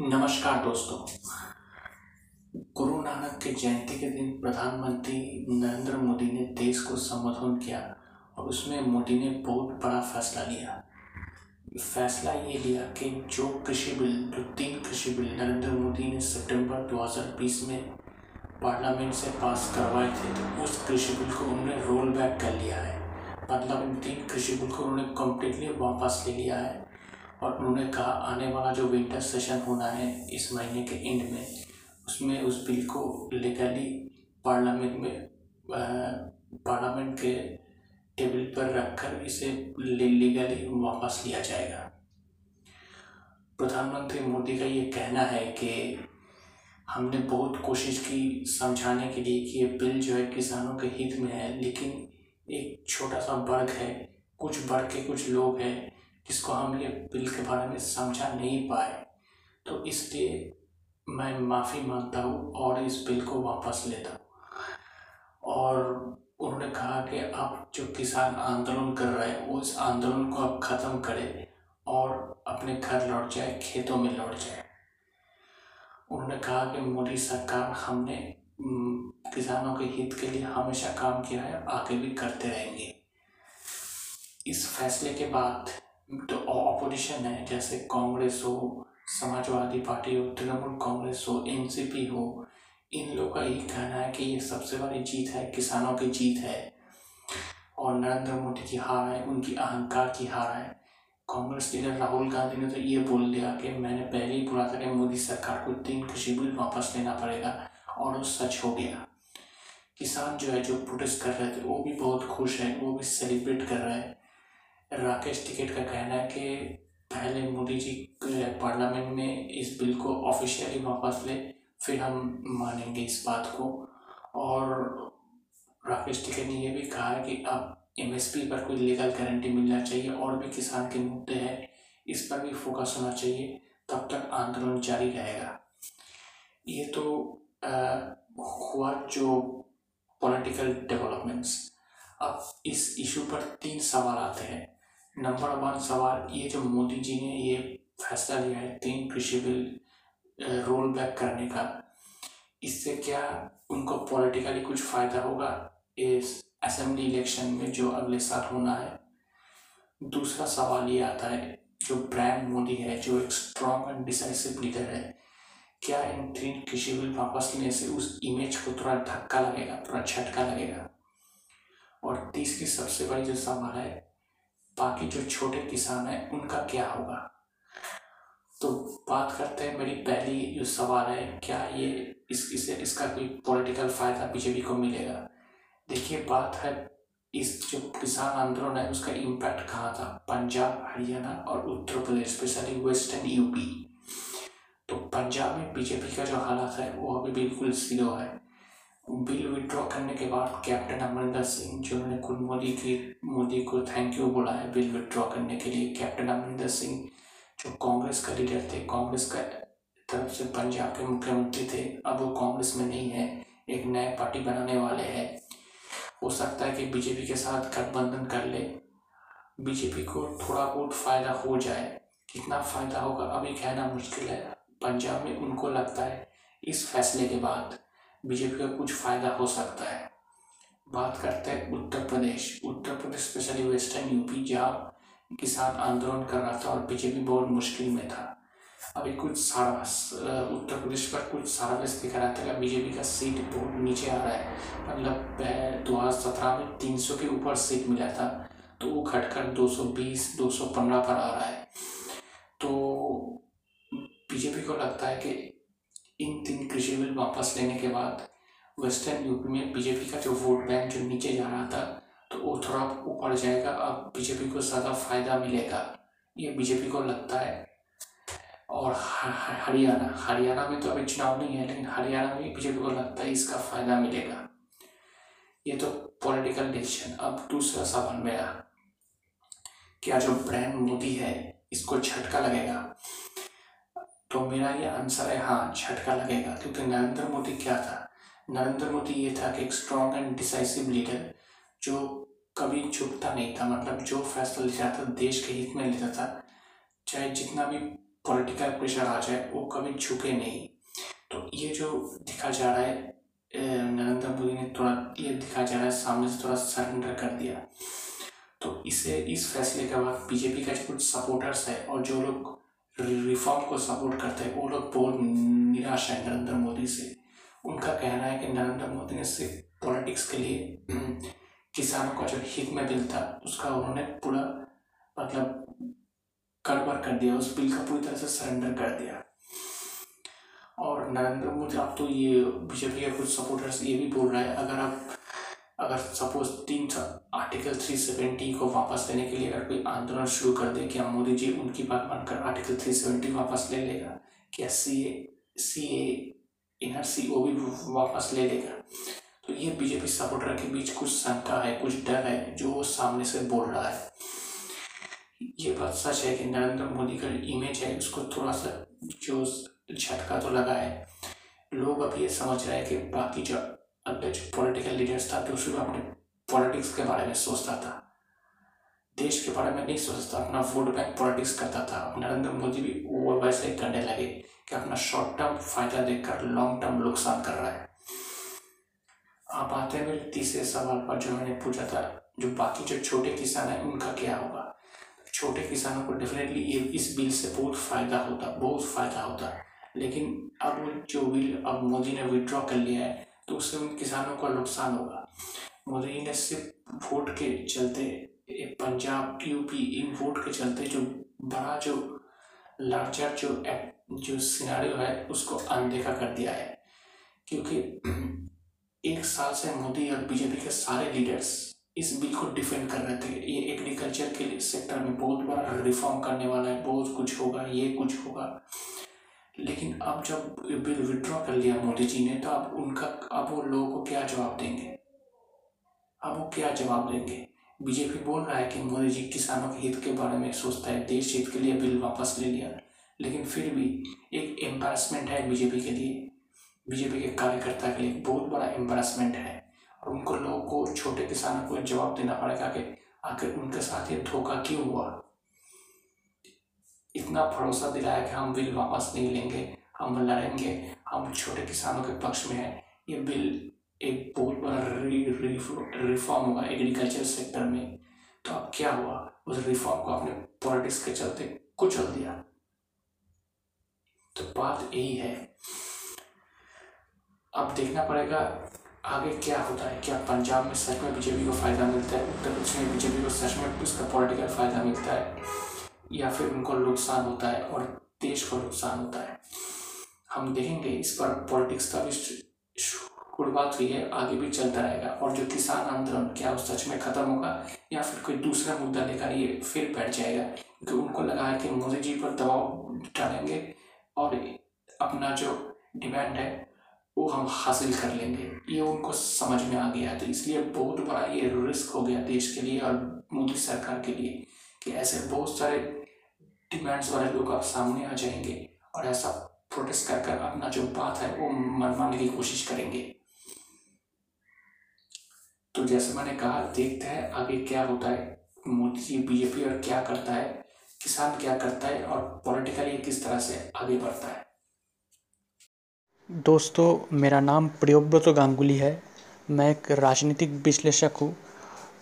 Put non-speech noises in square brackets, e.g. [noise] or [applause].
नमस्कार दोस्तों। गुरु नानक के जयंती के दिन प्रधानमंत्री नरेंद्र मोदी ने देश को संबोधन किया और उसमें मोदी ने बहुत बड़ा फैसला लिया। फैसला ये लिया कि जो कृषि बिल, जो तीन कृषि बिल नरेंद्र मोदी ने सितंबर 2020 में पार्लियामेंट से पास करवाए थे तो उस कृषि बिल को उन्होंने रोल बैक कर लिया है। मतलब इन तीन कृषि बिल को उन्होंने कम्प्लीटली वापस ले लिया है। और उन्होंने कहा, आने वाला जो विंटर सेशन होना है इस महीने के एंड में, उसमें उस बिल को लीगली पार्लियामेंट में पार्लियामेंट के टेबल पर रखकर इसे लीगली वापस लिया जाएगा। प्रधानमंत्री मोदी का ये कहना है कि हमने बहुत कोशिश की समझाने के लिए कि ये बिल जो है किसानों के हित में है, लेकिन एक छोटा सा वर्ग है, कुछ वर्ग के कुछ लोग हैं जिसको हम ये बिल के बारे में समझा नहीं पाए। तो इसलिए मैं माफ़ी माँगता हूँ और इस बिल को वापस लेता हूँ। और उन्होंने कहा कि आप जो किसान आंदोलन कर रहे हैं उस आंदोलन को आप ख़त्म करें और अपने घर लौट जाए, खेतों में लौट जाए। उन्होंने कहा कि मोदी सरकार हमने किसानों के हित के लिए हमेशा काम किया है, आगे भी करते रहेंगे। इस फैसले के बाद तो ऑपोजिशन है, जैसे कांग्रेस हो, समाजवादी पार्टी हो, तृणमूल कांग्रेस हो एनसीपी हो, इन लोगों का यही कहना है कि ये सबसे बड़ी जीत है, किसानों की जीत है। और नरेंद्र मोदी की हार है, उनकी अहंकार की हार है। कांग्रेस लीडर राहुल गांधी ने तो ये बोल दिया कि मैंने पहले ही बोला था कि मोदी सरकार को तीन कृषि बिल वापस लेना पड़ेगा, और वो सच हो गया। किसान जो है, जो प्रोटेस्ट कर रहे थे, वो भी बहुत खुश है, वो भी सेलिब्रेट कर रहे हैं। राकेश टिकट का कहना है कि पहले मोदी जी पार्लियामेंट में इस बिल को ऑफिशियली वापस ले फिर हम मानेंगे इस बात को। और राकेश टिकट ने यह भी कहा है कि अब एमएसपी पर कोई लीगल गारंटी मिलना चाहिए और भी किसान के मुद्दे हैं इस पर भी फोकस होना चाहिए तब तक आंदोलन जारी रहेगा। ये तो आ, हुआ जो पॉलिटिकल डेवलपमेंट्स अब इस इशू पर तीन सवाल आते हैं। नंबर वन सवाल, ये जो मोदी जी ने ये फैसला लिया है, तीन कृषि बिल रोल बैक करने का, इससे क्या उनको पॉलिटिकली कुछ फ़ायदा होगा इस असेंबली इलेक्शन में जो अगले साल होना है? दूसरा सवाल ये आता है, जो ब्रांड मोदी है, जो एक स्ट्रॉन्ग एंड डिसाइसिव लीडर है, क्या इन तीन कृषि बिल वापस लेने से उस इमेज को थोड़ा धक्का लगेगा, थोड़ा झटका लगेगा? और तीसरी सबसे बड़ी जो सवाल है बाकी जो छोटे किसान हैं, उनका क्या होगा? तो बात करते हैं मेरी पहली जो सवाल है, क्या ये इस, इसे, इसका कोई पॉलिटिकल फ़ायदा बीजेपी को मिलेगा? देखिए, बात है इस जो किसान आंदोलन है, उसका इम्पैक्ट कहाँ था? पंजाब, हरियाणा और Uttar Pradesh specially western UP तो पंजाब में बीजेपी का जो हालात है, वो अभी बिल्कुल ज़ीरो है। बिल विड्रॉ करने के बाद कैप्टन अमरिंदर सिंह जिन्होंने खुद मोदी की, मोदी को थैंक यू बोला है बिल विड्रॉ करने के लिए। कैप्टन अमरिंदर सिंह जो कांग्रेस का लीडर थे, कांग्रेस का तरफ़ से पंजाब के मुख्यमंत्री थे, अब वो कांग्रेस में नहीं है, एक नए पार्टी बनाने वाले हैं। हो सकता है कि बीजेपी के साथ गठबंधन कर ले। बीजेपी को थोड़ा बहुत फ़ायदा हो जाए। कितना फ़ायदा होगा, अभी कहना मुश्किल है। पंजाब में उनको लगता है, इस फैसले के बाद बीजेपी का कुछ फ़ायदा हो सकता है। बात करते हैं Uttar Pradesh. Uttar Pradesh specially western UP जहाँ किसान आंदोलन कर रहा था और बीजेपी बहुत मुश्किल में था। अभी कुछ सारा, उत्तर प्रदेश पर कुछ सारा दिखा रहा था बीजेपी का सीट बहुत नीचे आ रहा है। मतलब दो हज़ार सत्रह में तीन सौ के ऊपर सीट मिला था तो वो घटकर दो सौ बीस, दो सौ पंद्रह पर आ रहा है। तो बीजेपी को लगता है कि इन तीन कृषि बिल वापस लेने के बाद वेस्टर्न यूपी में बीजेपी का जो वोट बैंक जो नीचे जा रहा था तो वो थोड़ा ऊपर जाएगा। अब बीजेपी को ज़्यादा फ़ायदा मिलेगा। ये बीजेपी को लगता है। और हरियाणा हरियाणा में तो अभी चुनाव नहीं है, लेकिन हरियाणा में बीजेपी को लगता है इसका फ़ायदा मिलेगा। ये तो पॉलिटिकल डिसीज़न अब दूसरा सवाल मेरा, क्या जो ब्रांड मोदी है, इसको झटका लगेगा? तो मेरा ये आंसर है हाँ झटका लगेगा। क्योंकि नरेंद्र मोदी क्या था? नरेंद्र मोदी ये था कि एक स्ट्रॉन्ग एंड डिसाइसिव लीडर जो कभी झुकता नहीं था मतलब जो फैसला लेता था, देश के हित में लेता था, चाहे जितना भी पॉलिटिकल प्रेशर आ जाए, वो कभी झुके नहीं। तो ये जो दिखा जा रहा है नरेंद्र मोदी ने थोड़ा ये दिखा जा रहा है, सामने से थोड़ा सरेंडर कर दिया। तो इसे, इस फैसले के बाद बीजेपी का कुछ सपोर्टर्स है और जो लोग रिफॉर्म को सपोर्ट करते हैं। वो लोग बहुत निराश है नरेंद्र मोदी से। उनका कहना है कि नरेंद्र मोदी ने सिर्फ़ पॉलिटिक्स के लिए [clears throat] किसानों का जो हित में बिल था, उसका उन्होंने पूरा मतलब गड़बड़ कर दिया, उस बिल का पूरी तरह से सरेंडर कर दिया। और नरेंद्र मोदी, अब तो ये बीजेपी के कुछ सपोर्टर्स ये भी बोल रहा है, अगर आप अगर सपोज़ तीन आर्टिकल थ्री सेवेंटी को वापस लेने के लिए अगर कोई आंदोलन शुरू कर दे क्या मोदी जी उनकी बात मानकर आर्टिकल थ्री सेवेंटी वापस ले लेगा क्या सी ए सी ए एन सी ओ भी वापस ले लेगा तो ये बीजेपी सपोर्टर के बीच कुछ शंका है, कुछ डर है जो वो सामने से बोल रहा है। ये बात सच है कि नरेंद्र मोदी का इमेज है, उसको थोड़ा सा जो झटका तो लगा है। लोग अब ये समझ रहे हैं कि बाकी जो अगले जो पॉलिटिकल लीडर्स था तो सिर्फ़ अपने पॉलिटिक्स के बारे में सोचता था, देश के बारे में नहीं सोचता, अपना वोट बैंक पॉलिटिक्स करता था। नरेंद्र मोदी भी वो वैसे ही करने लगे कि अपना शॉर्ट टर्म फ़ायदा देखकर लॉन्ग टर्म नुकसान कर रहा है। आप आते हैं मेरे तीसरे सवाल पर जो मैंने पूछा था, जो बाकी जो छोटे किसान हैं, उनका क्या होगा? छोटे किसानों को डेफिनेटली इस बिल से बहुत फ़ायदा होता, बहुत फ़ायदा होता। लेकिन अब जो बिल अब मोदी ने विड्रॉ कर लिया है तो उससे उन किसानों का नुकसान होगा। मोदी ने सिर्फ़ वोट के चलते पंजाब, यूपी, इन वोट के चलते जो बड़ा, जो लार्जर, जो जो सिनारियो है, उसको अनदेखा कर दिया है। क्योंकि [clears throat] एक साल से मोदी और बीजेपी के सारे लीडर्स इस बिल को डिफेंड कर रहे थे। ये एग्रीकल्चर के सेक्टर में बहुत बड़ा रिफॉर्म करने वाला है। बहुत कुछ होगा, ये कुछ होगा। लेकिन अब जब बिल विड्रॉ कर लिया मोदी जी ने तो अब उनका, अब वो लोगों को क्या जवाब देंगे? अब वो क्या जवाब देंगे? बीजेपी बोल रहा है कि मोदी जी किसानों के हित के बारे में सोचता है, देश हित के लिए बिल वापस ले लिया। लेकिन फिर भी एक एम्बेरसमेंट है बीजेपी के लिए। बीजेपी के कार्यकर्ता के लिए बहुत बड़ा एम्बेरसमेंट है। और उनको लोगों को, छोटे किसानों को जवाब देना पड़ेगा कि आखिर उनके साथ ये धोखा क्यों हुआ? इतना भरोसा दिलाया कि हम बिल वापस नहीं लेंगे हम लड़ेंगे हम छोटे किसानों के पक्ष में हैं। ये बिल एक बहुत बड़ा री, रिफॉर्म हुआ एग्रीकल्चर सेक्टर में। तो अब क्या हुआ? उस रिफॉर्म को आपने पॉलिटिक्स के चलते कुचल दिया। तो बात यही है। अब देखना पड़ेगा आगे क्या होता है क्या पंजाब में सच में बीजेपी को फ़ायदा मिलता है उत्तर प्रदेश में बीजेपी को सच में उसका पॉलिटिकल फ़ायदा मिलता है। या फिर उनको नुकसान होता है और देश को नुकसान होता है। हम देखेंगे इस पर पॉलिटिक्स का भी शुरुआत हुई है, आगे भी चलता रहेगा। और जो किसान आंदोलन, क्या वो सच में ख़त्म होगा या फिर कोई दूसरा मुद्दा लेकर ये फिर बैठ जाएगा? क्योंकि उनको लगा है कि मोदी जी पर दबाव डालेंगे और अपना जो डिमांड है, वो हम हासिल कर लेंगे। ये उनको समझ में आ गया तो इसलिए बहुत बड़ा ये रिस्क हो गया देश के लिए और मोदी सरकार के लिए। कि ऐसे बहुत सारे डिमांड्स वाले लोग आप सामने आ जाएँगे और ऐसा प्रोटेस्ट कर कर अपना जो बात है वो मनवाने की कोशिश करेंगे। तो जैसे मैंने कहा, देखते हैं आगे क्या होता है। मोदी जी बीजेपी और क्या करता है, किसान क्या करता है और पॉलिटिकली किस तरह से आगे बढ़ता है। दोस्तों, मेरा नाम प्रियोव्रत गांगुली है। मैं एक राजनीतिक विश्लेषक हूँ।